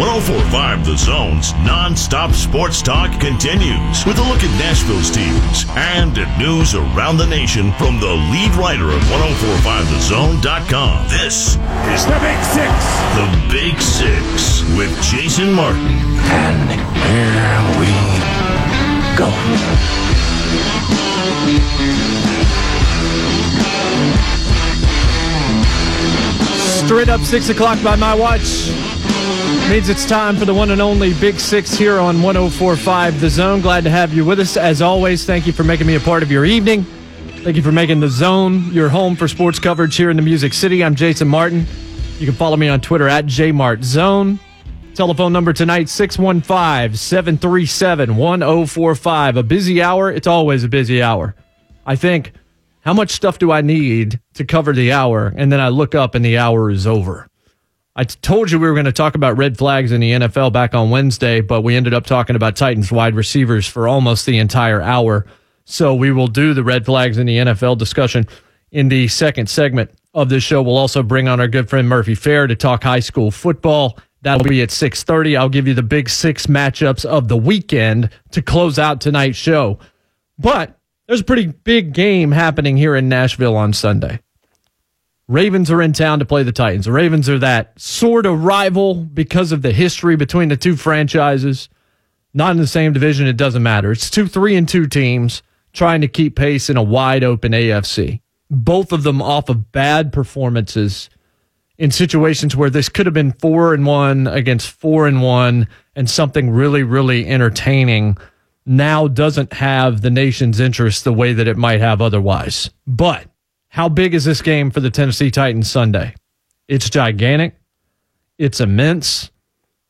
1045 The Zone's non-stop sports talk continues with a look at Nashville's teams and at news around the nation from the lead writer of 1045thezone.com. This is the Big Six. The Big Six with Jason Martin. And here we go. Straight up six o'clock by my watch. Means it's time for the one and only Big Six here on 1045 The Zone. Glad to have you with us. As always, thank you for making me a part of your evening. Thank you for making The Zone your home for sports coverage here in the Music City. I'm Jason Martin. You can follow me on Twitter at JMartZone. Telephone number tonight 615 737 1045. A busy hour. It's always a busy hour. I think, how much stuff do I need to cover the hour? And then I look up and the hour is over. I told you we were going to talk about red flags in the NFL back on Wednesday, but we ended up talking about Titans wide receivers for almost the entire hour. So we will do the red flags in the NFL discussion in the second segment of this show. We'll also bring on our good friend Murphy Fair to talk high school football. That'll be at 6:30. I'll give you the big 6 matchups of the weekend to close out tonight's show. But there's a pretty big game happening here in Nashville on Sunday. Ravens are in town to play the Titans. The Ravens are that sort of rival because of the history between the two franchises. Not in the same division, it doesn't matter. It's two three and two teams trying to keep pace in a wide open AFC. Both of them off of bad performances in situations where this could have been four and one against four and one and something really, really entertaining now doesn't have the nation's interest the way that it might have otherwise. But how big is this game for the Tennessee Titans Sunday? It's gigantic. It's immense.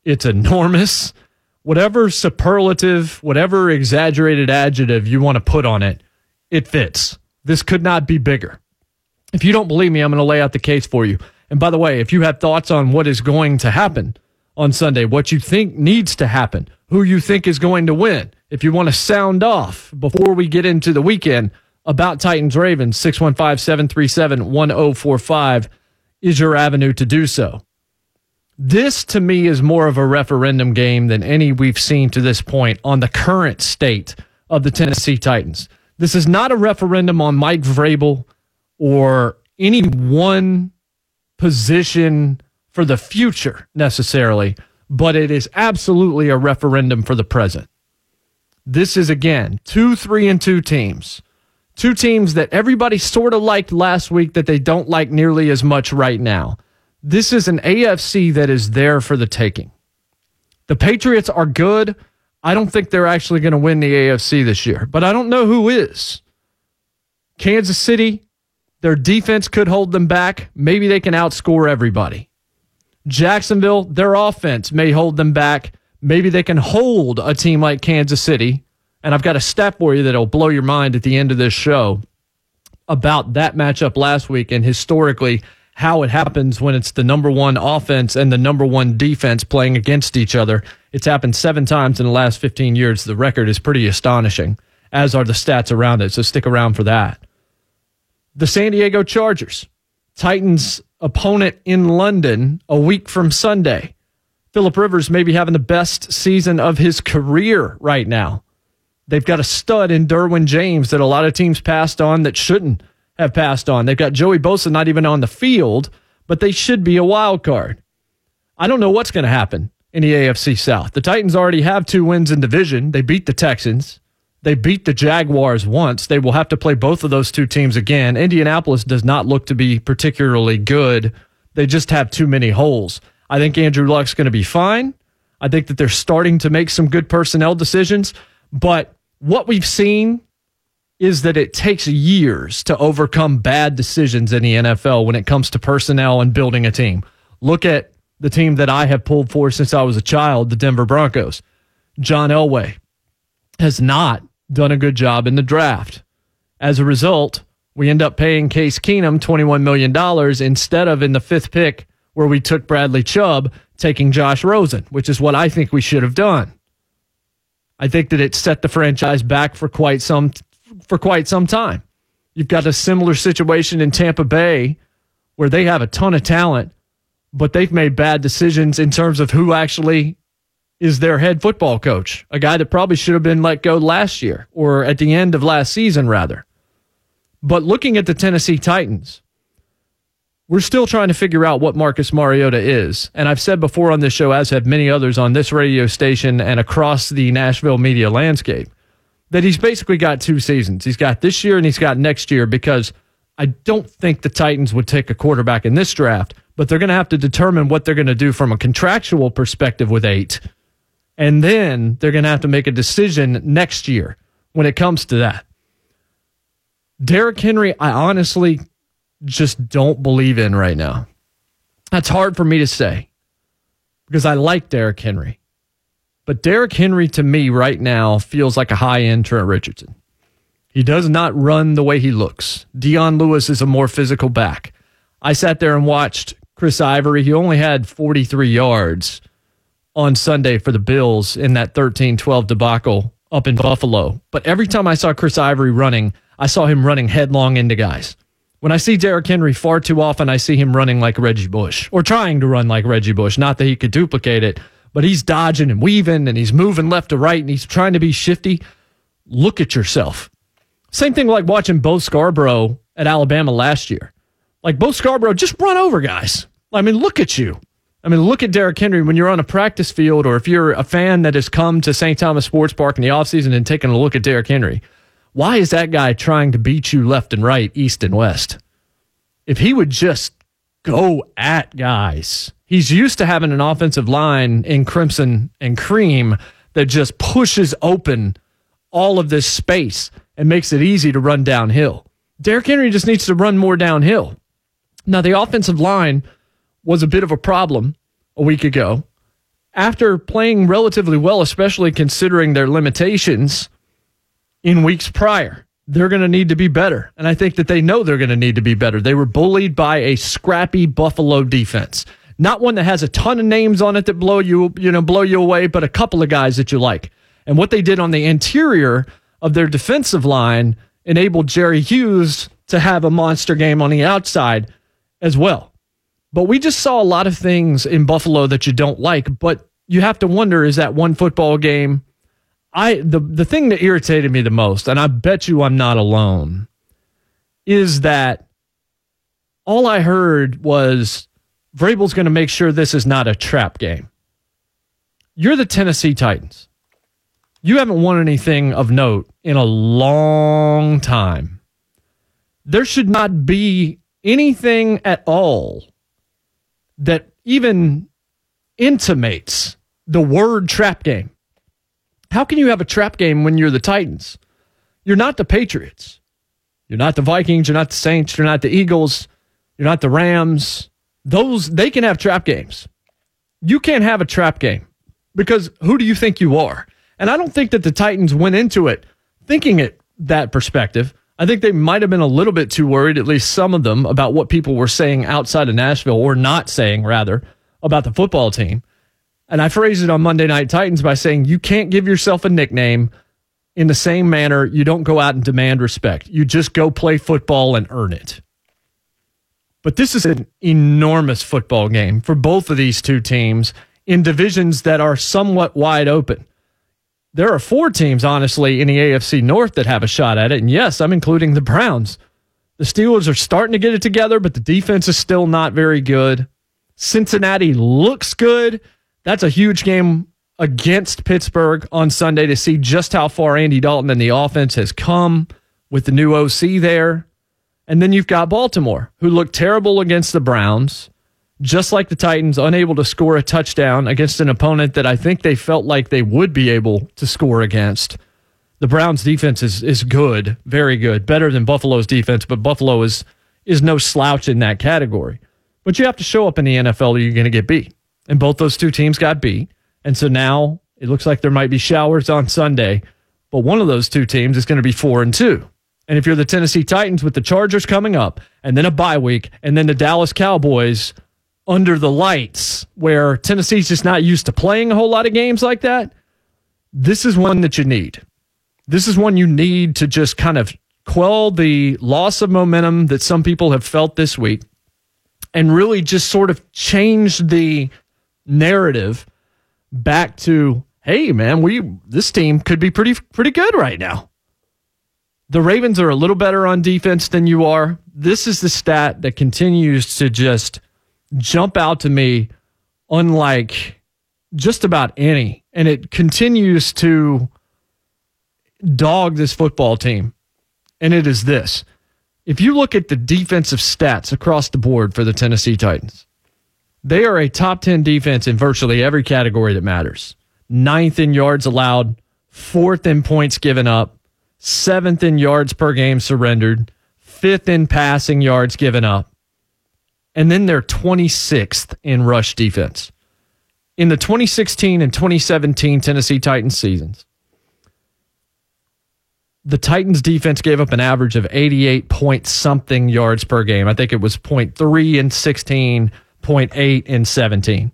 It's enormous. Whatever superlative, whatever exaggerated adjective you want to put on it, it fits. This could not be bigger. If you don't believe me, I'm going to lay out the case for you. And by the way, if you have thoughts on what is going to happen on Sunday, what you think needs to happen, who you think is going to win, if you want to sound off before we get into the weekend about Titans Ravens, 615 737 1045 is your avenue to do so. This to me is more of a referendum game than any we've seen to this point on the current state of the Tennessee Titans. This is not a referendum on Mike Vrabel or any one position for the future necessarily, but it is absolutely a referendum for the present. This is again two, three, and two teams. Two teams that everybody sort of liked last week that they don't like nearly as much right now. This is an AFC that is there for the taking. The Patriots are good. I don't think they're actually going to win the AFC this year, but I don't know who is. Kansas City, their defense could hold them back. Maybe they can outscore everybody. Jacksonville, their offense may hold them back. Maybe they can hold a team like Kansas City. And I've got a stat for you that'll blow your mind at the end of this show about that matchup last week and historically how it happens when it's the number one offense and the number one defense playing against each other. It's happened seven times in the last 15 years. The record is pretty astonishing, as are the stats around it. So stick around for that. The San Diego Chargers, Titans opponent in London a week from Sunday. Philip Rivers may be having the best season of his career right now. They've got a stud in Derwin James that a lot of teams passed on that shouldn't have passed on. They've got Joey Bosa not even on the field, but they should be a wild card. I don't know what's going to happen in the AFC South. The Titans already have two wins in division. They beat the Texans. They beat the Jaguars once. They will have to play both of those two teams again. Indianapolis does not look to be particularly good. They just have too many holes. I think Andrew Luck's going to be fine. I think that they're starting to make some good personnel decisions. But what we've seen is that it takes years to overcome bad decisions in the NFL when it comes to personnel and building a team. Look at the team that I have pulled for since I was a child, the Denver Broncos. John Elway has not done a good job in the draft. As a result, we end up paying Case Keenum $21 million instead of in the fifth pick where we took Bradley Chubb, taking Josh Rosen, which is what I think we should have done. I think that it set the franchise back for quite some for quite some time. You've got a similar situation in Tampa Bay where they have a ton of talent, but they've made bad decisions in terms of who actually is their head football coach, a guy that probably should have been let go last year or at the end of last season, rather. But looking at the Tennessee Titans, we're still trying to figure out what Marcus Mariota is. And I've said before on this show, as have many others on this radio station and across the Nashville media landscape, that he's basically got two seasons. He's got this year and he's got next year because I don't think the Titans would take a quarterback in this draft, but they're going to have to determine what they're going to do from a contractual perspective with eight. And then they're going to have to make a decision next year when it comes to that. Derrick Henry, I honestly just don't believe in right now. That's hard for me to say because I like Derrick Henry. But Derrick Henry to me right now feels like a high end Trent Richardson. He does not run the way he looks. Dion Lewis is a more physical back. I sat there and watched Chris Ivory. He only had 43 yards on Sunday for the Bills in that 13 12 debacle up in Buffalo. But every time I saw Chris Ivory running, I saw him running headlong into guys. When I see Derrick Henry, far too often I see him running like Reggie Bush or trying to run like Reggie Bush. Not that he could duplicate it, but he's dodging and weaving and he's moving left to right and he's trying to be shifty. Look at yourself. Same thing like watching Bo Scarborough at Alabama last year. Like Bo Scarborough, just run over guys. I mean, look at you. I mean, look at Derrick Henry when you're on a practice field or if you're a fan that has come to St. Thomas Sports Park in the offseason and taken a look at Derrick Henry. Why is that guy trying to beat you left and right, east and west? If he would just go at guys, he's used to having an offensive line in crimson and cream that just pushes open all of this space and makes it easy to run downhill. Derrick Henry just needs to run more downhill. Now, the offensive line was a bit of a problem a week ago. After playing relatively well, especially considering their limitations, in weeks prior. They're going to need to be better. And I think that they know they're going to need to be better. They were bullied by a scrappy Buffalo defense. Not one that has a ton of names on it that blow you, you know, blow you away, but a couple of guys that you like. And what they did on the interior of their defensive line enabled Jerry Hughes to have a monster game on the outside as well. But we just saw a lot of things in Buffalo that you don't like, but you have to wonder is that one football game I the the thing that irritated me the most, and I bet you I'm not alone, is that all I heard was Vrabel's going to make sure this is not a trap game. You're the Tennessee Titans. You haven't won anything of note in a long time. There should not be anything at all that even intimates the word trap game. How can you have a trap game when you're the Titans? You're not the Patriots. You're not the Vikings. You're not the Saints. You're not the Eagles. You're not the Rams. Those, they can have trap games. You can't have a trap game because who do you think you are? And I don't think that the Titans went into it thinking it that perspective. I think they might have been a little bit too worried, at least some of them, about what people were saying outside of Nashville or not saying, rather, about the football team. And I phrased it on Monday Night Titans by saying you can't give yourself a nickname in the same manner you don't go out and demand respect. You just go play football and earn it. But this is an enormous football game for both of these two teams in divisions that are somewhat wide open. There are four teams, honestly, in the AFC North that have a shot at it. And yes, I'm including the Browns. The Steelers are starting to get it together, but the defense is still not very good. Cincinnati looks good. That's a huge game against Pittsburgh on Sunday to see just how far Andy Dalton and the offense has come with the new OC there. And then you've got Baltimore, who looked terrible against the Browns, just like the Titans, unable to score a touchdown against an opponent that I think they felt like they would be able to score against. The Browns defense is is good, very good, better than Buffalo's defense, but Buffalo is is no slouch in that category. But you have to show up in the NFL or you're going to get beat. And both those two teams got beat. And so now it looks like there might be showers on Sunday, but one of those two teams is going to be four and two. And if you're the Tennessee Titans with the Chargers coming up, and then a bye week, and then the Dallas Cowboys under the lights, where Tennessee's just not used to playing a whole lot of games like that, this is one that you need. This is one you need to just kind of quell the loss of momentum that some people have felt this week and really just sort of change the narrative back to hey man we this team could be pretty pretty good right now. The ravens are a little better on defense than you are. This is the stat that continues to just jump out to me unlike just about any. And it continues to dog this football team. And it is this. If you look at the defensive stats across the board for the Tennessee Titans, they are a top 10 defense in virtually every category that matters. Ninth in yards allowed, fourth in points given up, seventh in yards per game surrendered, fifth in passing yards given up, and then they're 26th in rush defense. In the 2016 and 2017 Tennessee Titans seasons, the Titans defense gave up an average of 88 point something yards per game. I think it was 0.3 in 16, 0.8 in 17.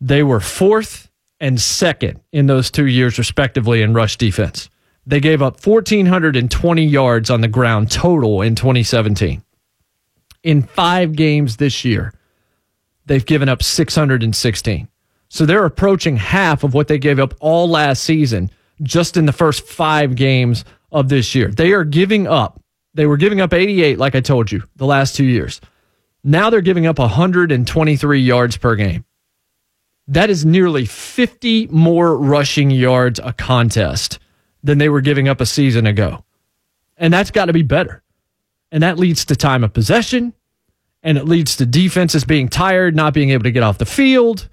They were fourth and second in those two years, respectively, in rush defense. They gave up 1,420 yards on the ground total in 2017. In five games this year, they've given up 616. So they're approaching half of what they gave up all last season just in the first five games of this year. They are giving up. They were giving up 88, like I told you, the last two years. Now they're giving up 123 yards per game. That is nearly 50 more rushing yards a contest than they were giving up a season ago. And that's got to be better. And that leads to time of possession, and it leads to defenses being tired, not being able to get off the field.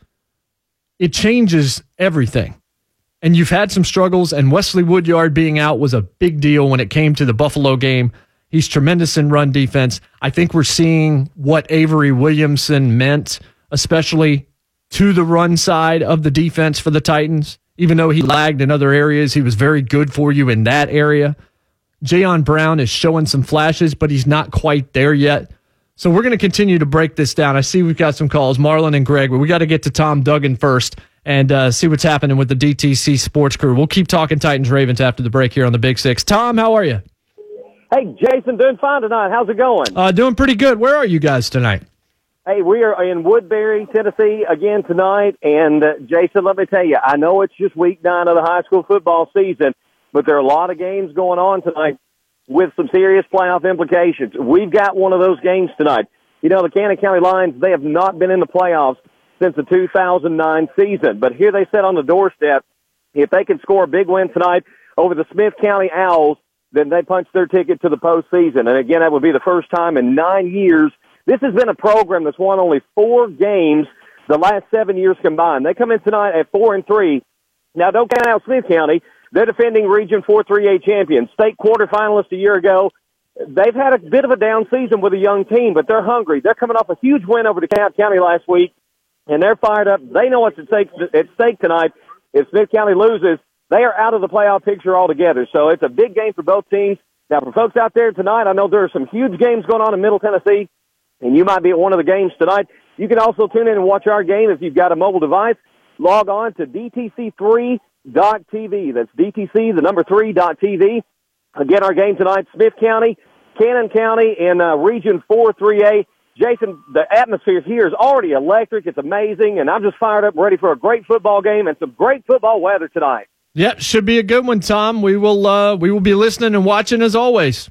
It changes everything and you've had some struggles, and Wesley Woodyard being out was a big deal when it came to the Buffalo game. He's tremendous in run defense. I think we're seeing what Avery Williamson meant, especially to the run side of the defense for the Titans. Even though he lagged in other areas, he was very good for you in that area. Jayon Brown is showing some flashes, but he's not quite there yet. So we're going to continue to break this down. I see we've got some calls, Marlon and Greg, but we got to get to Tom Duggan first and uh, see what's happening with the DTC Sports Crew. We'll keep talking Titans Ravens after the break here on the Big Six. Tom, how are you? Hey, Jason, doing fine tonight. How's it going? Uh, doing pretty good. Where are you guys tonight? Hey, we are in Woodbury, Tennessee again tonight. And uh, Jason, let me tell you, I know it's just week nine of the high school football season, but there are a lot of games going on tonight with some serious playoff implications. We've got one of those games tonight. You know, the Cannon County Lions, they have not been in the playoffs since the 2009 season. But here they sit on the doorstep. If they can score a big win tonight over the Smith County Owls, then they punch their ticket to the postseason. And again, that would be the first time in nine years. This has been a program that's won only four games the last seven years combined. They come in tonight at four and three. Now, don't count out Smith County. They're defending Region 4-3A champions, state quarterfinalists a year ago. They've had a bit of a down season with a young team, but they're hungry. They're coming off a huge win over DeKalb County last week and they're fired up. They know what's at stake, at stake tonight. If Smith County loses, they are out of the playoff picture altogether. So it's a big game for both teams. Now, for folks out there tonight, I know there are some huge games going on in Middle Tennessee, and you might be at one of the games tonight. You can also tune in and watch our game if you've got a mobile device. Log on to DTC3.tv. That's DTC, the number 3.tv. Again, our game tonight, Smith County, Cannon County, and uh, Region 4 3A. Jason, the atmosphere here is already electric. It's amazing, and I'm just fired up, ready for a great football game and some great football weather tonight. Yep, should be a good one, Tom. We will uh, we will be listening and watching as always.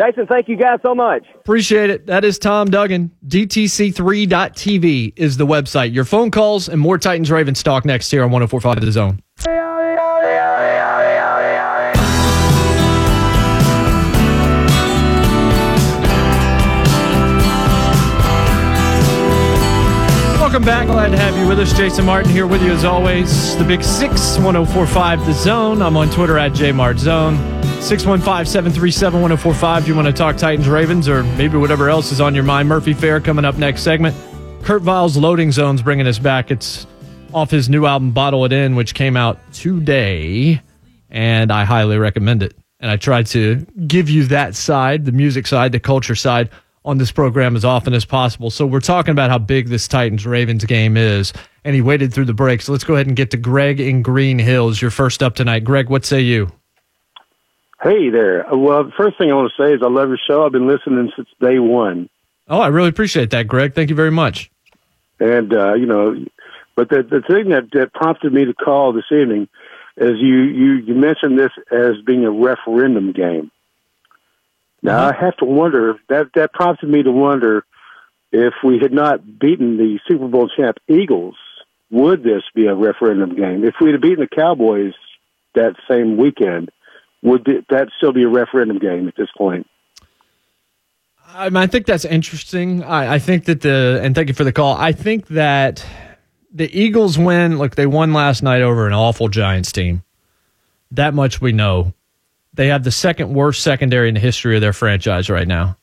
Jason, thank you guys so much. Appreciate it. That is Tom Duggan. DTC3.tv is the website. Your phone calls and more Titans Ravens talk next here on 1045 The Zone. Welcome back. Glad to have you with us. Jason Martin here with you as always. The Big Six, 1045 The Zone. I'm on Twitter at JMartZone. 615 737 1045. You want to talk Titans Ravens or maybe whatever else is on your mind. Murphy Fair coming up next segment. Kurt Vile's Loading Zone's bringing us back. It's off his new album, Bottle It In, which came out today, and I highly recommend it. And I tried to give you that side, the music side, the culture side, on this program as often as possible. So we're talking about how big this Titans Ravens game is, and he waited through the break. So let's go ahead and get to Greg in Green Hills. You're first up tonight. Greg, what say you? Hey there. Well, the first thing I want to say is I love your show. I've been listening since day one. Oh, I really appreciate that, Greg. Thank you very much. And, uh, you know, but the, the thing that, that prompted me to call this evening is you, you, you mentioned this as being a referendum game. Now, mm-hmm. I have to wonder, that, that prompted me to wonder if we had not beaten the Super Bowl champ Eagles, would this be a referendum game? If we'd have beaten the Cowboys that same weekend, would that still be a referendum game at this point? I, mean, I think that's interesting. I, I think that the and thank you for the call. I think that the Eagles win. Look, they won last night over an awful Giants team. That much we know. They have the second worst secondary in the history of their franchise right now.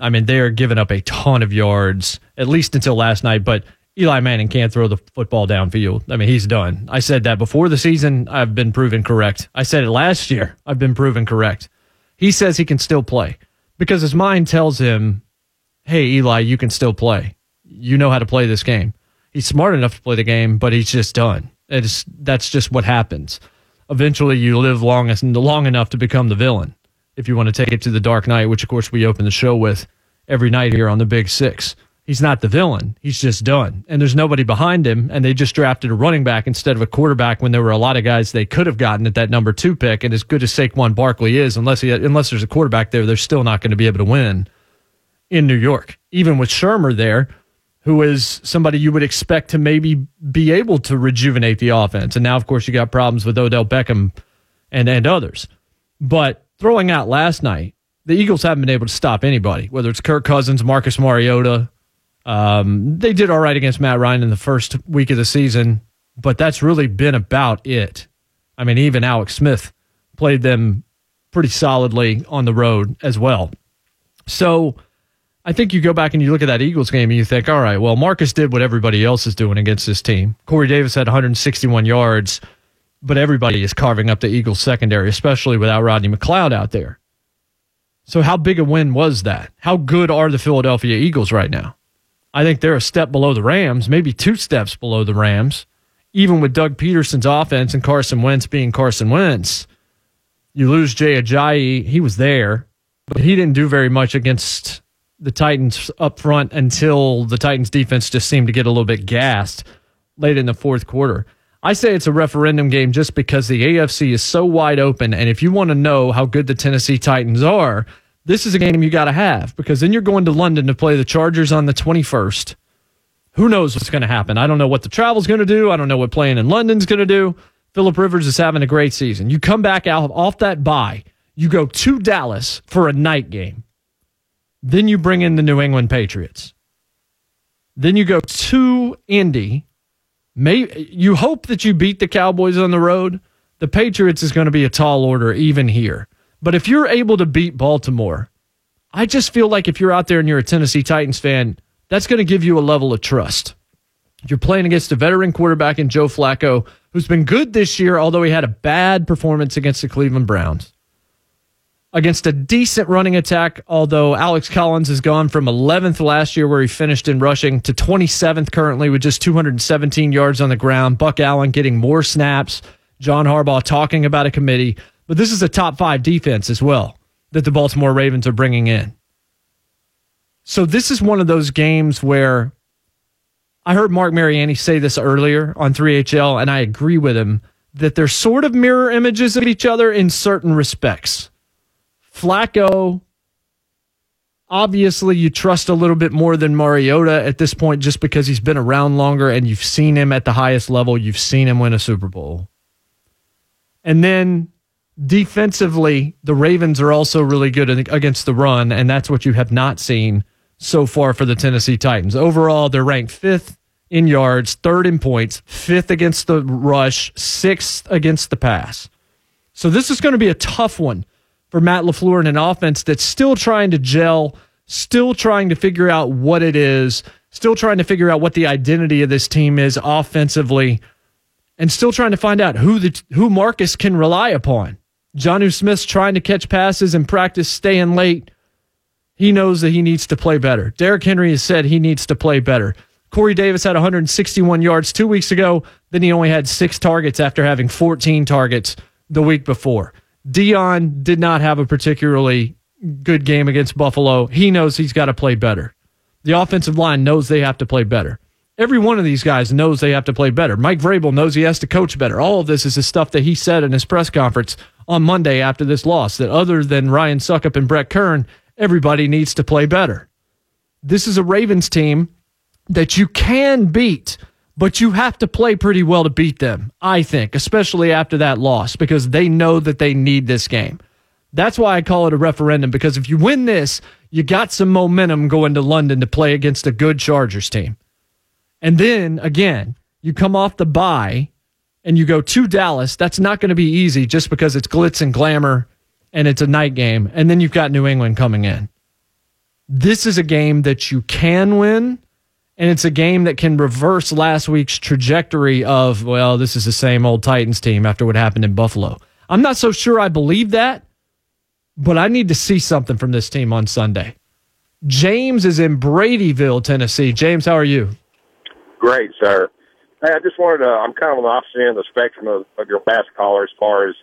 I mean, they are giving up a ton of yards, at least until last night. But Eli Manning can't throw the football downfield. I mean, he's done. I said that before the season. I've been proven correct. I said it last year. I've been proven correct. He says he can still play because his mind tells him, hey, Eli, you can still play. You know how to play this game. He's smart enough to play the game, but he's just done. It's, that's just what happens. Eventually, you live long, long enough to become the villain if you want to take it to the Dark Knight, which, of course, we open the show with every night here on the Big Six. He's not the villain. He's just done. And there's nobody behind him. And they just drafted a running back instead of a quarterback when there were a lot of guys they could have gotten at that number two pick. And as good as Saquon Barkley is, unless he unless there's a quarterback there, they're still not going to be able to win in New York. Even with Shurmur there, who is somebody you would expect to maybe be able to rejuvenate the offense. And now, of course, you got problems with Odell Beckham and, and others. But throwing out last night, the Eagles haven't been able to stop anybody, whether it's Kirk Cousins, Marcus Mariota. Um, they did all right against Matt Ryan in the first week of the season, but that's really been about it. I mean, even Alex Smith played them pretty solidly on the road as well. So, I think you go back and you look at that Eagles game and you think, all right, well, Marcus did what everybody else is doing against this team. Corey Davis had 161 yards, but everybody is carving up the Eagles secondary, especially without Rodney McLeod out there. So, how big a win was that? How good are the Philadelphia Eagles right now? I think they're a step below the Rams, maybe two steps below the Rams, even with Doug Pederson's offense and Carson Wentz being Carson Wentz. You lose Jay Ajayi. He was there, but he didn't do very much against the Titans up front until the Titans defense just seemed to get a little bit gassed late in the fourth quarter. I say it's a referendum game just because the AFC is so wide open. And if you want to know how good the Tennessee Titans are, this is a game you got to have because then you're going to London to play the Chargers on the 21st. Who knows what's going to happen? I don't know what the travel's going to do. I don't know what playing in London's going to do. Philip Rivers is having a great season. You come back out off that bye, you go to Dallas for a night game. Then you bring in the New England Patriots. Then you go to Indy. May, you hope that you beat the Cowboys on the road. The Patriots is going to be a tall order even here. But if you're able to beat Baltimore, I just feel like if you're out there and you're a Tennessee Titans fan, that's going to give you a level of trust. You're playing against a veteran quarterback in Joe Flacco, who's been good this year, although he had a bad performance against the Cleveland Browns against a decent running attack, although Alex Collins has gone from 11th last year, where he finished in rushing, to 27th currently with just 217 yards on the ground. Buck Allen getting more snaps. John Harbaugh talking about a committee. But this is a top five defense as well that the Baltimore Ravens are bringing in. So this is one of those games where I heard Mark Mariani say this earlier on 3HL, and I agree with him that they're sort of mirror images of each other in certain respects. Flacco, obviously, you trust a little bit more than Mariota at this point just because he's been around longer and you've seen him at the highest level. You've seen him win a Super Bowl. And then defensively, the Ravens are also really good against the run, and that's what you have not seen so far for the Tennessee Titans. Overall, they're ranked fifth in yards, third in points, fifth against the rush, sixth against the pass. So this is going to be a tough one for Matt LaFleur and an offense that's still trying to gel, still trying to figure out what it is, still trying to figure out what the identity of this team is offensively, and still trying to find out who the who Marcus can rely upon. Jonnu Smith's trying to catch passes and practice staying late. He knows that he needs to play better. Derrick Henry has said he needs to play better. Corey Davis had 161 yards two weeks ago. Then he only had six targets after having 14 targets the week before. Dion did not have a particularly good game against Buffalo. He knows he's got to play better. The offensive line knows they have to play better. Every one of these guys knows they have to play better. Mike Vrabel knows he has to coach better. All of this is the stuff that he said in his press conference on Monday after this loss. That other than Ryan Succop and Brett Kern, everybody needs to play better. This is a Ravens team that you can beat, but you have to play pretty well to beat them, I think, especially after that loss, because they know that they need this game. That's why I call it a referendum, because if you win this, you got some momentum going to London to play against a good Chargers team. And then again, you come off the bye and you go to Dallas. That's not going to be easy just because it's glitz and glamour and it's a night game. And then you've got New England coming in. This is a game that you can win. And it's a game that can reverse last week's trajectory of, well, this is the same old Titans team after what happened in Buffalo. I'm not so sure I believe that, but I need to see something from this team on Sunday. James is in Bradyville, Tennessee. James, how are you? Great, sir. Hey, I just wanted to, I'm kind of on the opposite end of the spectrum of, of your last caller as far as,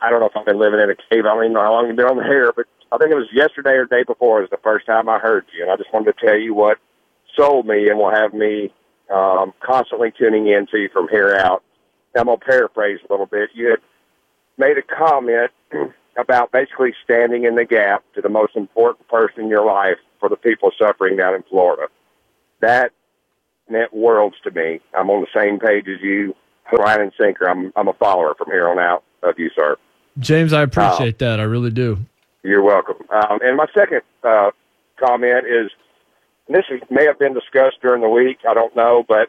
I don't know if I've been living in a cave. I don't even know how long you've been on the air, but I think it was yesterday or day before was the first time I heard you. And I just wanted to tell you what sold me and will have me um, constantly tuning in to you from here out. Now, I'm going to paraphrase a little bit. You had made a comment about basically standing in the gap to the most important person in your life for the people suffering down in Florida. That meant worlds to me. I'm on the same page as you, line and sinker. I'm I'm a follower from here on out of you, sir. James, I appreciate uh, that. I really do. You're welcome. Um, and my second uh, comment is, this is, may have been discussed during the week. I don't know, but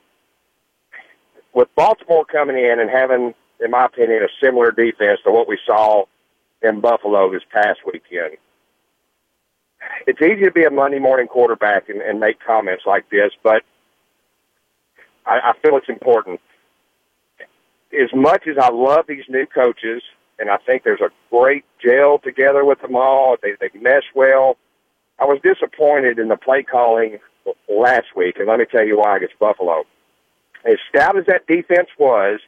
with Baltimore coming in and having, in my opinion, a similar defense to what we saw in Buffalo this past weekend. It's easy to be a Monday morning quarterback and, and make comments like this, but I, I feel it's important. As much as I love these new coaches, and I think there's a great gel together with them all, they, they mesh well. I was disappointed in the play calling last week, and let me tell you why against Buffalo. As stout as that defense was,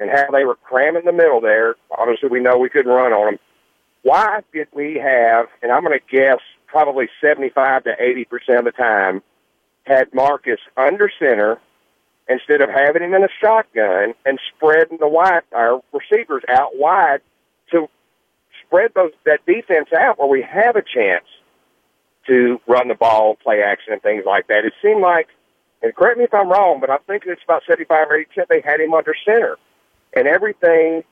and how they were cramming the middle there. Obviously, we know we couldn't run on them. Why did we have, and I'm going to guess probably 75 to 80% of the time, had Marcus under center instead of having him in a shotgun and spreading the wide, our receivers out wide to spread those, that defense out where we have a chance to run the ball, play action, and things like that. It seemed like, and correct me if I'm wrong, but I think it's about 75 or 80% they had him under center and everything.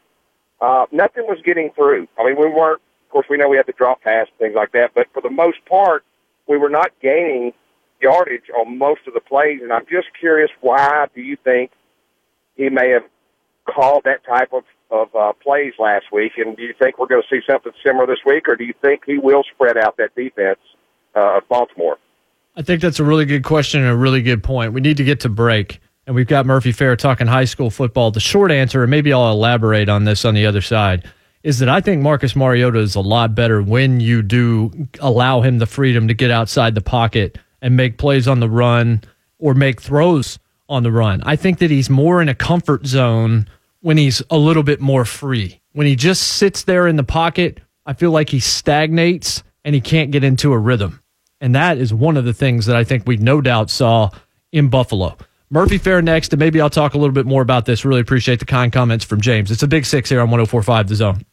Uh, nothing was getting through. I mean, we weren't. Of course, we know we had to drop pass things like that, but for the most part, we were not gaining yardage on most of the plays. And I'm just curious, why do you think he may have called that type of of uh, plays last week? And do you think we're going to see something similar this week, or do you think he will spread out that defense uh, Baltimore? I think that's a really good question and a really good point. We need to get to break and we've got Murphy Fair talking high school football. The short answer, and maybe I'll elaborate on this on the other side, is that I think Marcus Mariota is a lot better when you do allow him the freedom to get outside the pocket and make plays on the run or make throws on the run. I think that he's more in a comfort zone when he's a little bit more free. When he just sits there in the pocket, I feel like he stagnates and he can't get into a rhythm. And that is one of the things that I think we no doubt saw in Buffalo. Murphy Fair next, and maybe I'll talk a little bit more about this. Really appreciate the kind comments from James. It's a big six here on 1045 The Zone.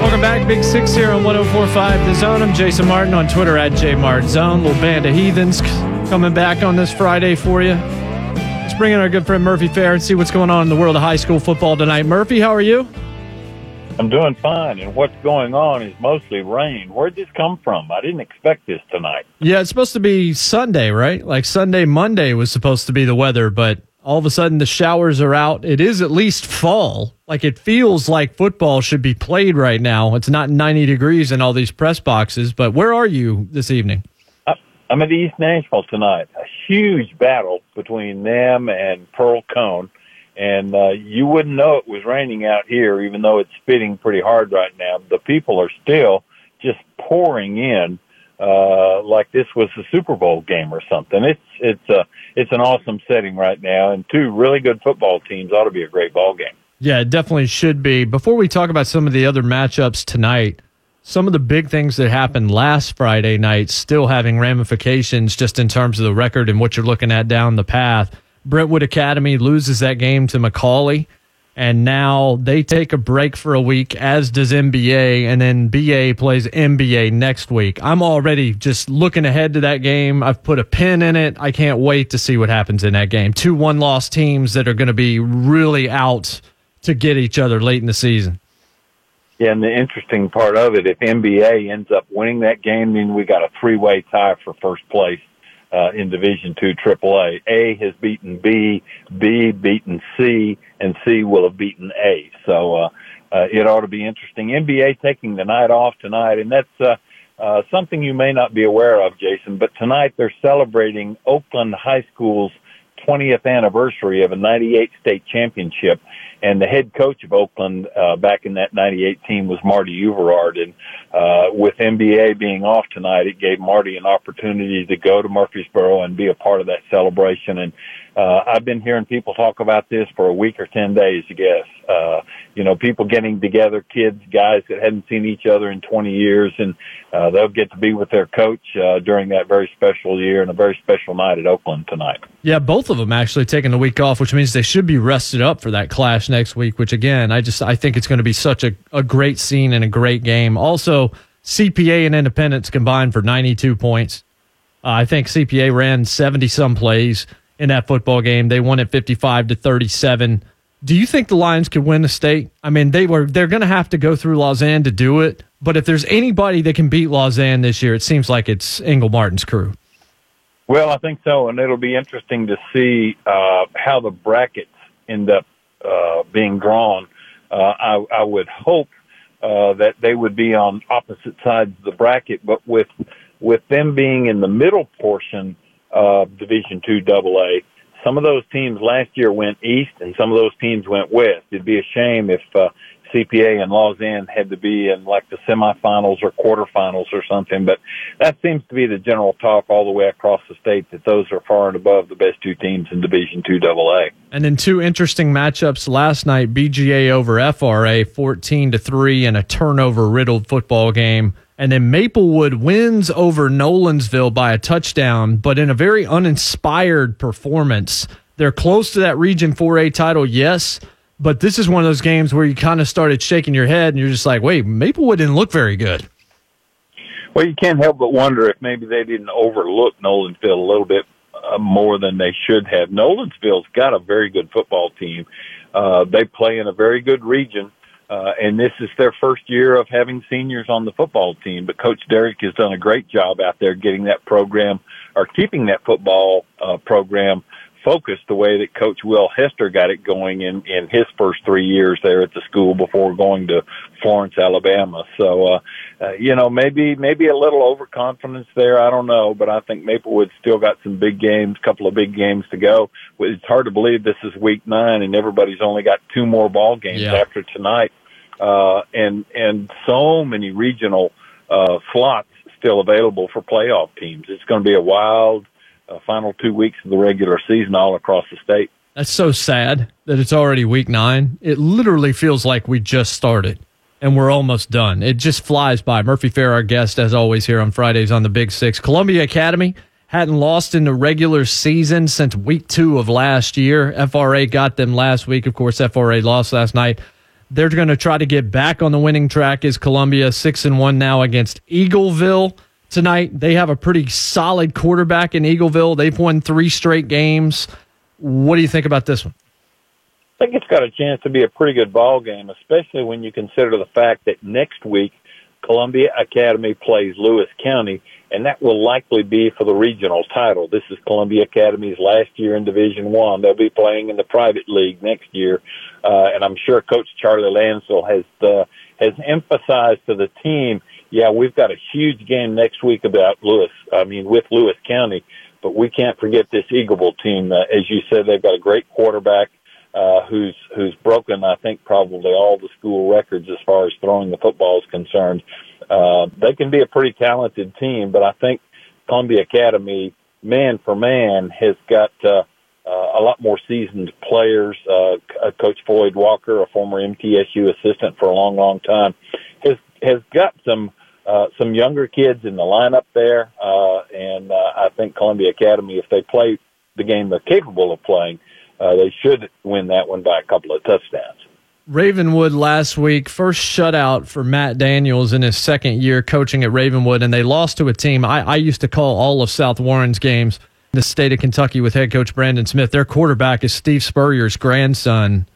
Welcome back, Big Six here on 1045 The Zone. I'm Jason Martin on Twitter at JMartZone. Little band of heathens coming back on this Friday for you. Let's bring in our good friend Murphy Fair and see what's going on in the world of high school football tonight. Murphy, how are you? I'm doing fine, and what's going on is mostly rain. Where'd this come from? I didn't expect this tonight. Yeah, it's supposed to be Sunday, right? Like Sunday, Monday was supposed to be the weather, but All of a sudden, the showers are out. It is at least fall. Like it feels like football should be played right now. It's not 90 degrees in all these press boxes, but where are you this evening? I'm at East Nashville tonight. A huge battle between them and Pearl Cone. And uh, you wouldn't know it was raining out here, even though it's spitting pretty hard right now. The people are still just pouring in uh, like this was a Super Bowl game or something. It's it's a it's an awesome setting right now, and two really good football teams ought to be a great ball game. Yeah, it definitely should be. Before we talk about some of the other matchups tonight, some of the big things that happened last Friday night still having ramifications just in terms of the record and what you're looking at down the path. Brentwood Academy loses that game to McCallie and now they take a break for a week, as does MBA, and then BA plays MBA next week. I'm already just looking ahead to that game. I've put a pin in it. I can't wait to see what happens in that game. Two one loss teams that are going to be really out to get each other late in the season. And the interesting part of it, if MBA ends up winning that game, then we got a three way tie for first place uh, in Division Two AAA. A has beaten B, B beaten C, and C will have beaten A. So uh, uh, it ought to be interesting. MBA taking the night off tonight, and that's uh, uh, something you may not be aware of, Jason. But tonight they're celebrating Oakland High School's 20th anniversary of a 98 state championship. And the head coach of Oakland uh, back in that 98 team was Marty Euverard. And uh, with MBA being off tonight, it gave Marty an opportunity to go to Murfreesboro and be a part of that celebration. And uh, I've been hearing people talk about this for a week or 10 days, I guess. Uh, you know, people getting together, kids, guys that hadn't seen each other in 20 years, and uh, they'll get to be with their coach uh, during that very special year and a very special night at Oakland tonight. Yeah, both of them actually taking the week off, which means they should be rested up for that clash next week, which again, I just, I think it's going to be such a, a great scene and a great game. Also, CPA and Independence combined for 92 points. Uh, I think CPA ran 70 some plays in that football game. They won it 55 to 37. Do you think the Lions could win the state? I mean, they were they're going to have to go through Lausanne to do it. But if there's anybody that can beat Lausanne this year, it seems like it's Ingle Martin's crew. Well, I think so, and it'll be interesting to see uh, how the brackets end up uh, being drawn. Uh, I, I would hope uh, that they would be on opposite sides of the bracket, but with with them being in the middle portion uh, Division Two AA. Some of those teams last year went east, and some of those teams went west. It'd be a shame if uh, CPA and Lausanne had to be in like the semifinals or quarterfinals or something. But that seems to be the general talk all the way across the state that those are far and above the best two teams in Division Two AA. And then two interesting matchups last night: BGA over FRA, fourteen to three, in a turnover riddled football game. And then Maplewood wins over Nolensville by a touchdown, but in a very uninspired performance. They're close to that Region 4A title, yes, but this is one of those games where you kind of started shaking your head and you're just like, wait, Maplewood didn't look very good. Well, you can't help but wonder if maybe they didn't overlook Nolensville a little bit uh, more than they should have. Nolensville's got a very good football team. Uh, they play in a very good region. Uh, and this is their first year of having seniors on the football team. But Coach Derrick has done a great job out there getting that program or keeping that football uh, program focused the way that Coach Will Hester got it going in in his first three years there at the school before going to Florence, Alabama. So, uh, uh, you know, maybe maybe a little overconfidence there. I don't know, but I think Maplewood still got some big games, couple of big games to go. It's hard to believe this is week nine and everybody's only got two more ball games yeah. after tonight uh, and and so many regional uh, slots still available for playoff teams. It's going to be a wild uh, final two weeks of the regular season all across the state. That's so sad that it's already week nine. It literally feels like we just started and we're almost done. It just flies by. Murphy Fair, our guest, as always, here on Fridays on the Big Six. Columbia Academy hadn't lost in the regular season since week two of last year. FRA got them last week. Of course, FRA lost last night. They're going to try to get back on the winning track. Is Columbia six and one now against Eagleville tonight? They have a pretty solid quarterback in Eagleville. They've won three straight games. What do you think about this one? I think it's got a chance to be a pretty good ball game, especially when you consider the fact that next week Columbia Academy plays Lewis County, and that will likely be for the regional title. This is Columbia Academy's last year in Division One. They'll be playing in the private league next year, uh, and I'm sure Coach Charlie Lansell has uh, has emphasized to the team, yeah, we've got a huge game next week about Lewis. I mean, with Lewis County, but we can't forget this Eagleville team. Uh, as you said, they've got a great quarterback uh, who's who's broken, I think, probably all the school records as far as throwing the football is concerned. Uh, they can be a pretty talented team, but I think Columbia Academy, man for man, has got uh, uh, a lot more seasoned players. Uh, Coach Floyd Walker, a former MTSU assistant for a long, long time, has has got some uh, some younger kids in the lineup there, uh, and uh, I think Columbia Academy, if they play the game they're capable of playing, uh, they should win that one by a couple of touchdowns. Ravenwood last week, first shutout for Matt Daniels in his second year coaching at Ravenwood, and they lost to a team I, I used to call all of South Warren's games in the state of Kentucky with head coach Brandon Smith. Their quarterback is Steve Spurrier's grandson,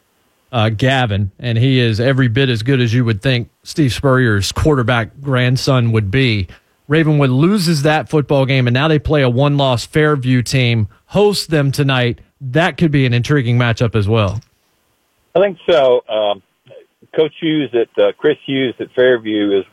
uh, Gavin, and he is every bit as good as you would think Steve Spurrier's quarterback grandson would be. Ravenwood loses that football game, and now they play a one loss Fairview team, host them tonight that could be an intriguing matchup as well. I think so. Um, Coach Hughes at uh, Chris Hughes at Fairview is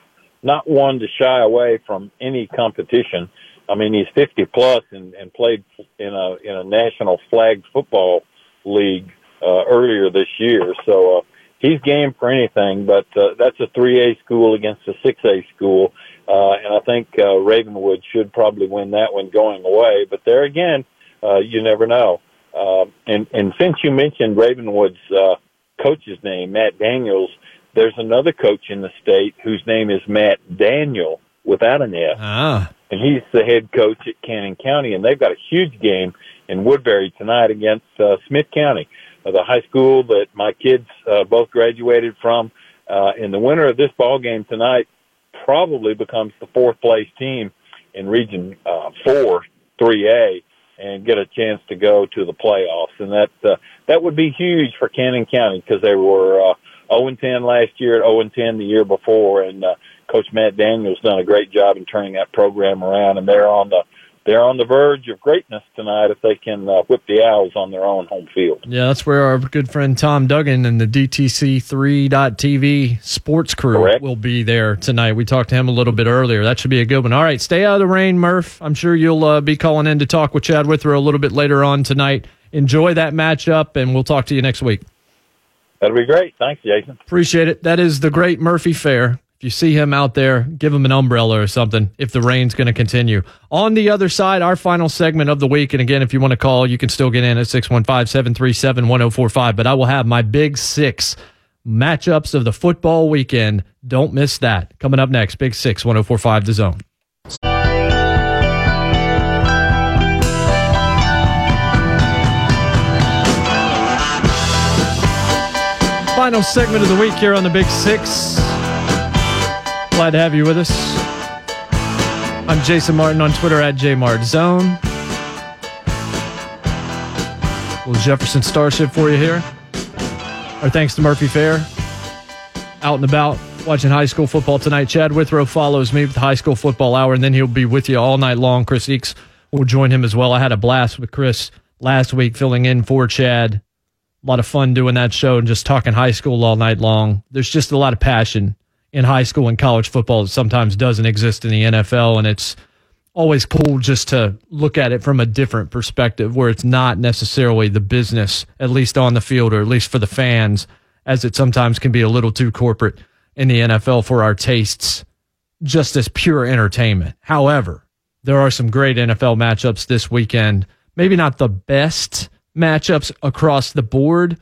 not one to shy away from any competition. I mean, he's 50 plus and, and played in a in a national flag football league uh, earlier this year. So uh, he's game for anything. But uh, that's a 3A school against a 6A school, uh, and I think uh, Ravenwood should probably win that one going away. But there again, uh, you never know. Uh, and, and since you mentioned Ravenwood's uh, coach's name, Matt Daniels, there's another coach in the state whose name is Matt Daniel without an F. Ah. And he's the head coach at Cannon County, and they've got a huge game in Woodbury tonight against uh, Smith County, the high school that my kids uh, both graduated from. Uh, and the winner of this ball game tonight probably becomes the fourth place team in Region uh, 4, 3A and get a chance to go to the playoffs. And that uh, that would be huge for Cannon County because they were uh, 0 and 10 last year, 0 and 10 the year before, and uh, Coach Matt Daniels done a great job in turning that program around. And they're on the they're on the verge of greatness tonight if they can uh, whip the Owls on their own home field. Yeah, that's where our good friend Tom Duggan and the DTC3.TV sports crew Correct. will be there tonight. We talked to him a little bit earlier. That should be a good one. All right, stay out of the rain, Murph. I'm sure you'll uh, be calling in to talk with Chad Withrow a little bit later on tonight. Enjoy that matchup, and we'll talk to you next week. That'll be great. Thanks, Jason. Appreciate it. That is the great Murphy Fair. You see him out there, give him an umbrella or something if the rain's going to continue. On the other side, our final segment of the week. And again, if you want to call, you can still get in at 615 737 1045. But I will have my big six matchups of the football weekend. Don't miss that. Coming up next, Big Six 1045 The Zone. Final segment of the week here on the Big Six. Glad to have you with us. I'm Jason Martin on Twitter at JMartZone. Little Jefferson Starship for you here. Our thanks to Murphy Fair. Out and about watching high school football tonight. Chad Withrow follows me with the high school football hour, and then he'll be with you all night long. Chris Eeks will join him as well. I had a blast with Chris last week filling in for Chad. A lot of fun doing that show and just talking high school all night long. There's just a lot of passion in high school and college football sometimes doesn't exist in the NFL. And it's always cool just to look at it from a different perspective where it's not necessarily the business, at least on the field or at least for the fans, as it sometimes can be a little too corporate in the NFL for our tastes, just as pure entertainment. However, there are some great NFL matchups this weekend. Maybe not the best matchups across the board,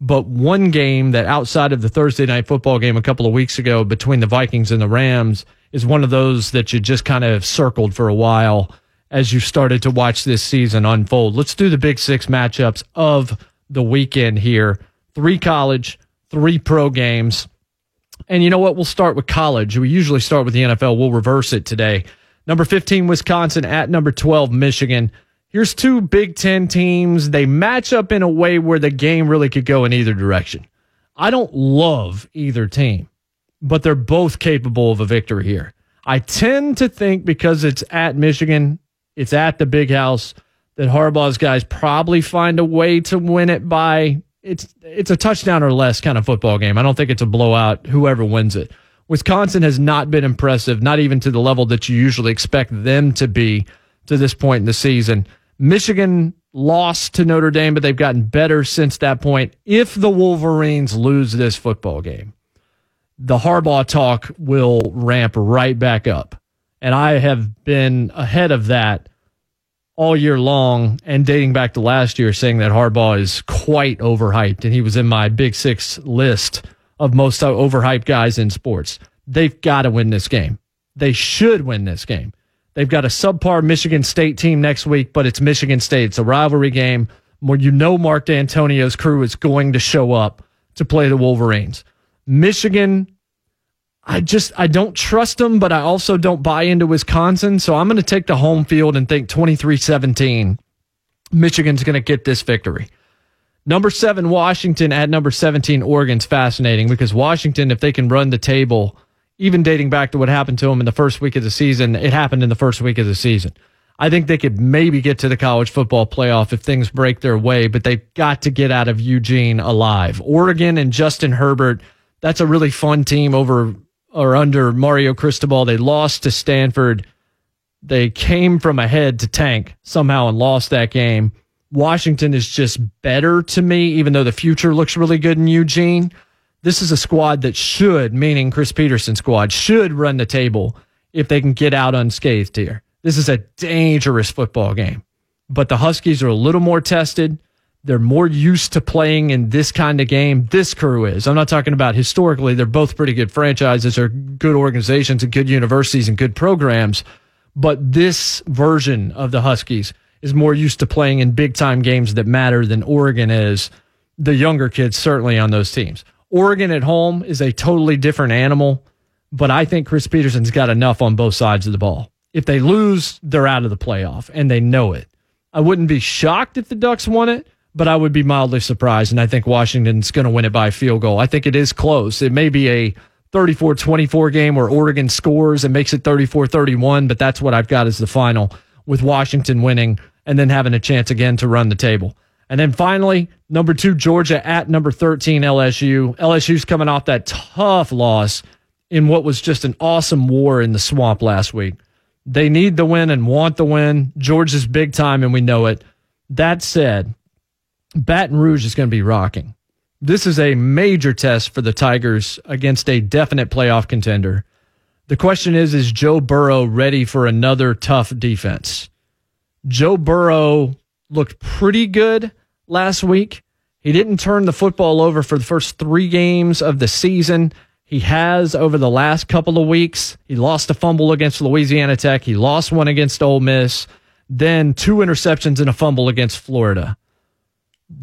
but one game that outside of the Thursday night football game a couple of weeks ago between the Vikings and the Rams is one of those that you just kind of circled for a while as you started to watch this season unfold. Let's do the big six matchups of the weekend here. Three college, three pro games. And you know what? We'll start with college. We usually start with the NFL. We'll reverse it today. Number 15, Wisconsin at number 12, Michigan. Here's two Big Ten teams. They match up in a way where the game really could go in either direction. I don't love either team, but they're both capable of a victory here. I tend to think because it's at Michigan, it's at the big house, that Harbaugh's guys probably find a way to win it by it's it's a touchdown or less kind of football game. I don't think it's a blowout, whoever wins it. Wisconsin has not been impressive, not even to the level that you usually expect them to be to this point in the season. Michigan lost to Notre Dame, but they've gotten better since that point. If the Wolverines lose this football game, the Harbaugh talk will ramp right back up. And I have been ahead of that all year long and dating back to last year saying that Harbaugh is quite overhyped. And he was in my Big Six list of most overhyped guys in sports. They've got to win this game. They should win this game. They've got a subpar Michigan State team next week, but it's Michigan State. It's a rivalry game where you know Mark Dantonio's crew is going to show up to play the Wolverines. Michigan, I just I don't trust them, but I also don't buy into Wisconsin. So I'm going to take the home field and think 23-17. Michigan's going to get this victory. Number seven, Washington at number 17, Oregon's fascinating because Washington, if they can run the table – even dating back to what happened to them in the first week of the season, it happened in the first week of the season. I think they could maybe get to the college football playoff if things break their way, but they've got to get out of Eugene alive. Oregon and Justin Herbert, that's a really fun team over or under Mario Cristobal. They lost to Stanford. They came from ahead to tank somehow and lost that game. Washington is just better to me, even though the future looks really good in Eugene this is a squad that should, meaning Chris Petersen squad, should run the table if they can get out unscathed here. This is a dangerous football game. But the Huskies are a little more tested. They're more used to playing in this kind of game. This crew is. I'm not talking about historically. They're both pretty good franchises or good organizations and good universities and good programs. But this version of the Huskies is more used to playing in big time games that matter than Oregon is. The younger kids certainly on those teams. Oregon at home is a totally different animal, but I think Chris Petersen's got enough on both sides of the ball. If they lose, they're out of the playoff, and they know it. I wouldn't be shocked if the Ducks won it, but I would be mildly surprised, and I think Washington's going to win it by a field goal. I think it is close. It may be a 34 24 game where Oregon scores and makes it 34 31, but that's what I've got as the final with Washington winning and then having a chance again to run the table. And then finally, number two, Georgia at number 13, LSU. LSU's coming off that tough loss in what was just an awesome war in the swamp last week. They need the win and want the win. Georgia's big time, and we know it. That said, Baton Rouge is going to be rocking. This is a major test for the Tigers against a definite playoff contender. The question is Is Joe Burrow ready for another tough defense? Joe Burrow looked pretty good last week. He didn't turn the football over for the first three games of the season. He has over the last couple of weeks. He lost a fumble against Louisiana Tech. He lost one against Ole Miss. Then two interceptions and a fumble against Florida.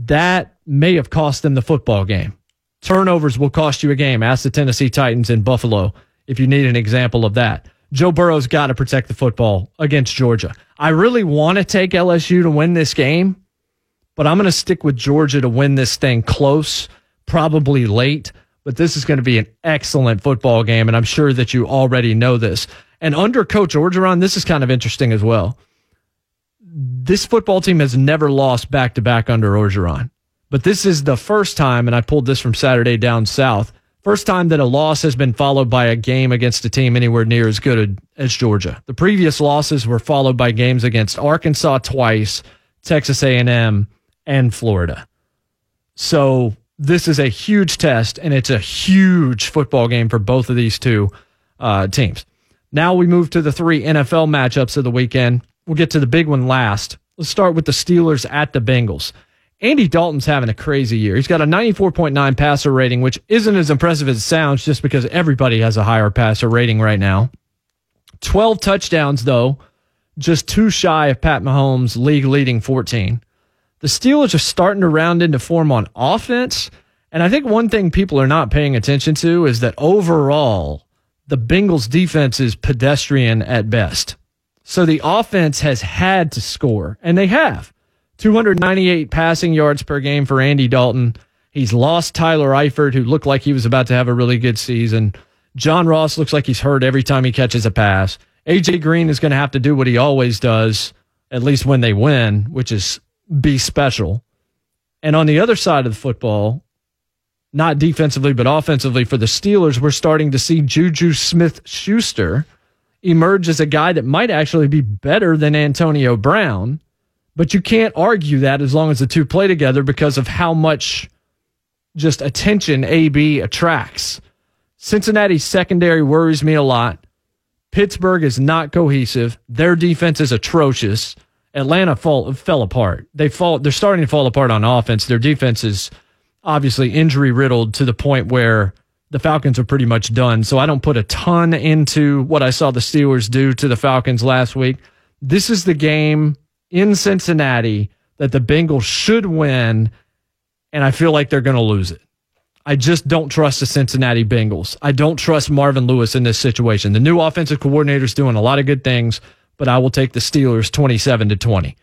That may have cost them the football game. Turnovers will cost you a game. Ask the Tennessee Titans in Buffalo if you need an example of that. Joe Burrow's got to protect the football against Georgia. I really want to take LSU to win this game but I'm going to stick with Georgia to win this thing close, probably late. But this is going to be an excellent football game, and I'm sure that you already know this. And under Coach Orgeron, this is kind of interesting as well. This football team has never lost back to back under Orgeron, but this is the first time, and I pulled this from Saturday Down South. First time that a loss has been followed by a game against a team anywhere near as good as Georgia. The previous losses were followed by games against Arkansas twice, Texas A&M, and Florida. So this is a huge test, and it's a huge football game for both of these two uh, teams. Now we move to the three NFL matchups of the weekend. We'll get to the big one last. Let's start with the Steelers at the Bengals. Andy Dalton's having a crazy year. He's got a 94.9 passer rating, which isn't as impressive as it sounds just because everybody has a higher passer rating right now. 12 touchdowns, though, just two shy of Pat Mahomes' league leading 14 the Steelers are starting to round into form on offense. And I think one thing people are not paying attention to is that overall, the Bengals defense is pedestrian at best. So the offense has had to score, and they have. 298 passing yards per game for Andy Dalton. He's lost Tyler Eifert, who looked like he was about to have a really good season. John Ross looks like he's hurt every time he catches a pass. AJ Green is going to have to do what he always does, at least when they win, which is be special. And on the other side of the football, not defensively, but offensively for the Steelers, we're starting to see Juju Smith Schuster emerge as a guy that might actually be better than Antonio Brown. But you can't argue that as long as the two play together because of how much just attention AB attracts. Cincinnati's secondary worries me a lot. Pittsburgh is not cohesive. Their defense is atrocious. Atlanta fall, fell apart. They fall. They're starting to fall apart on offense. Their defense is obviously injury riddled to the point where the Falcons are pretty much done. So I don't put a ton into what I saw the Steelers do to the Falcons last week. This is the game in Cincinnati that the Bengals should win, and I feel like they're going to lose it. I just don't trust the Cincinnati Bengals. I don't trust Marvin Lewis in this situation. The new offensive coordinator is doing a lot of good things, but I will take the Steelers 27 to 20.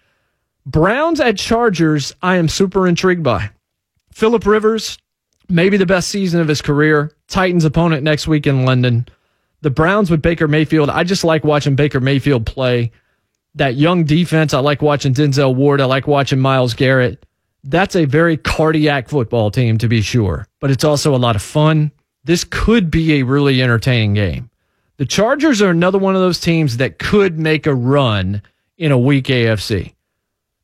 Browns at Chargers, I am super intrigued by. Philip Rivers, maybe the best season of his career. Titans opponent next week in London. The Browns with Baker Mayfield. I just like watching Baker Mayfield play. That young defense. I like watching Denzel Ward. I like watching Myles Garrett. That's a very cardiac football team, to be sure, but it's also a lot of fun. This could be a really entertaining game. The Chargers are another one of those teams that could make a run in a weak AFC.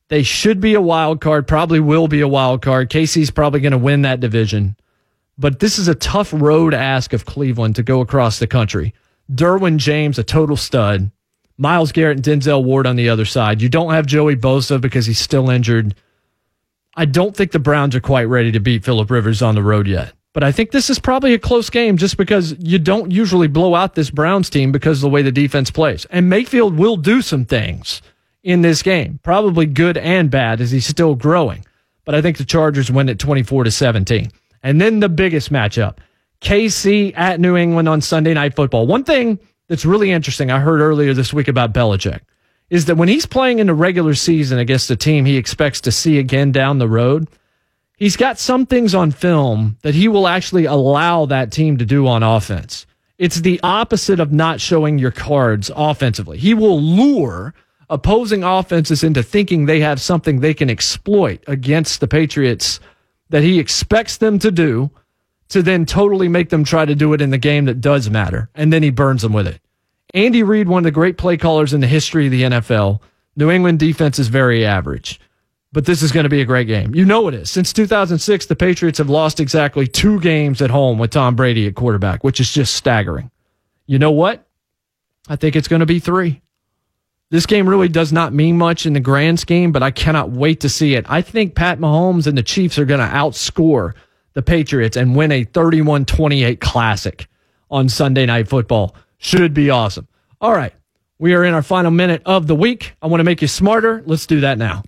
They should be a wild card, probably will be a wild card. KC's probably going to win that division. But this is a tough road ask of Cleveland to go across the country. Derwin James, a total stud. Myles Garrett and Denzel Ward on the other side. You don't have Joey Bosa because he's still injured. I don't think the Browns are quite ready to beat Philip Rivers on the road yet. But I think this is probably a close game just because you don't usually blow out this Browns team because of the way the defense plays. And Mayfield will do some things in this game, probably good and bad as he's still growing. But I think the Chargers win at 24 to 17. And then the biggest matchup KC at New England on Sunday Night Football. One thing that's really interesting I heard earlier this week about Belichick is that when he's playing in the regular season against a team he expects to see again down the road, he's got some things on film that he will actually allow that team to do on offense. It's the opposite of not showing your cards offensively. He will lure opposing offenses into thinking they have something they can exploit against the Patriots that he expects them to do to then totally make them try to do it in the game that does matter. And then he burns them with it. Andy Reid, one of the great play callers in the history of the NFL. New England defense is very average, but this is going to be a great game. You know it is. Since 2006, the Patriots have lost exactly two games at home with Tom Brady at quarterback, which is just staggering. You know what? I think it's going to be three. This game really does not mean much in the grand scheme, but I cannot wait to see it. I think Pat Mahomes and the Chiefs are going to outscore the Patriots and win a 31 28 classic on Sunday Night Football. Should be awesome. All right. We are in our final minute of the week. I want to make you smarter. Let's do that now.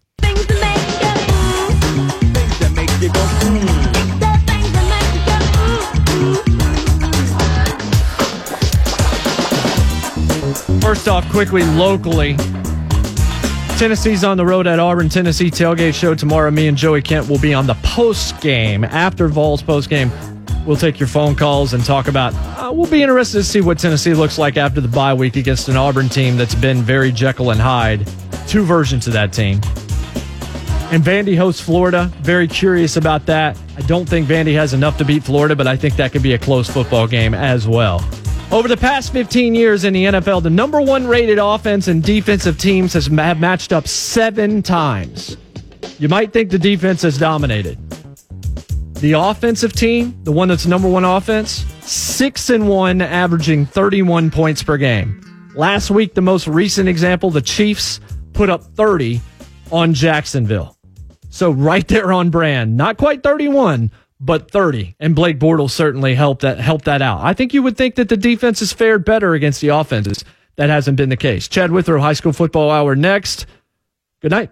First off, quickly, locally, Tennessee's on the road at Auburn, Tennessee tailgate show tomorrow. Me and Joey Kent will be on the post game after Vols post game. We'll take your phone calls and talk about. Uh, we'll be interested to see what Tennessee looks like after the bye week against an Auburn team that's been very Jekyll and Hyde. Two versions of that team. And Vandy hosts Florida. Very curious about that. I don't think Vandy has enough to beat Florida, but I think that could be a close football game as well. Over the past 15 years in the NFL, the number one rated offense and defensive teams has have matched up seven times. You might think the defense has dominated. The offensive team, the one that's number one offense, six and one, averaging 31 points per game. Last week, the most recent example, the Chiefs put up 30 on Jacksonville. So right there on brand. Not quite 31, but 30. And Blake Bortles certainly helped that helped that out. I think you would think that the defense has fared better against the offenses. That hasn't been the case. Chad Withrow, High School Football Hour next. Good night.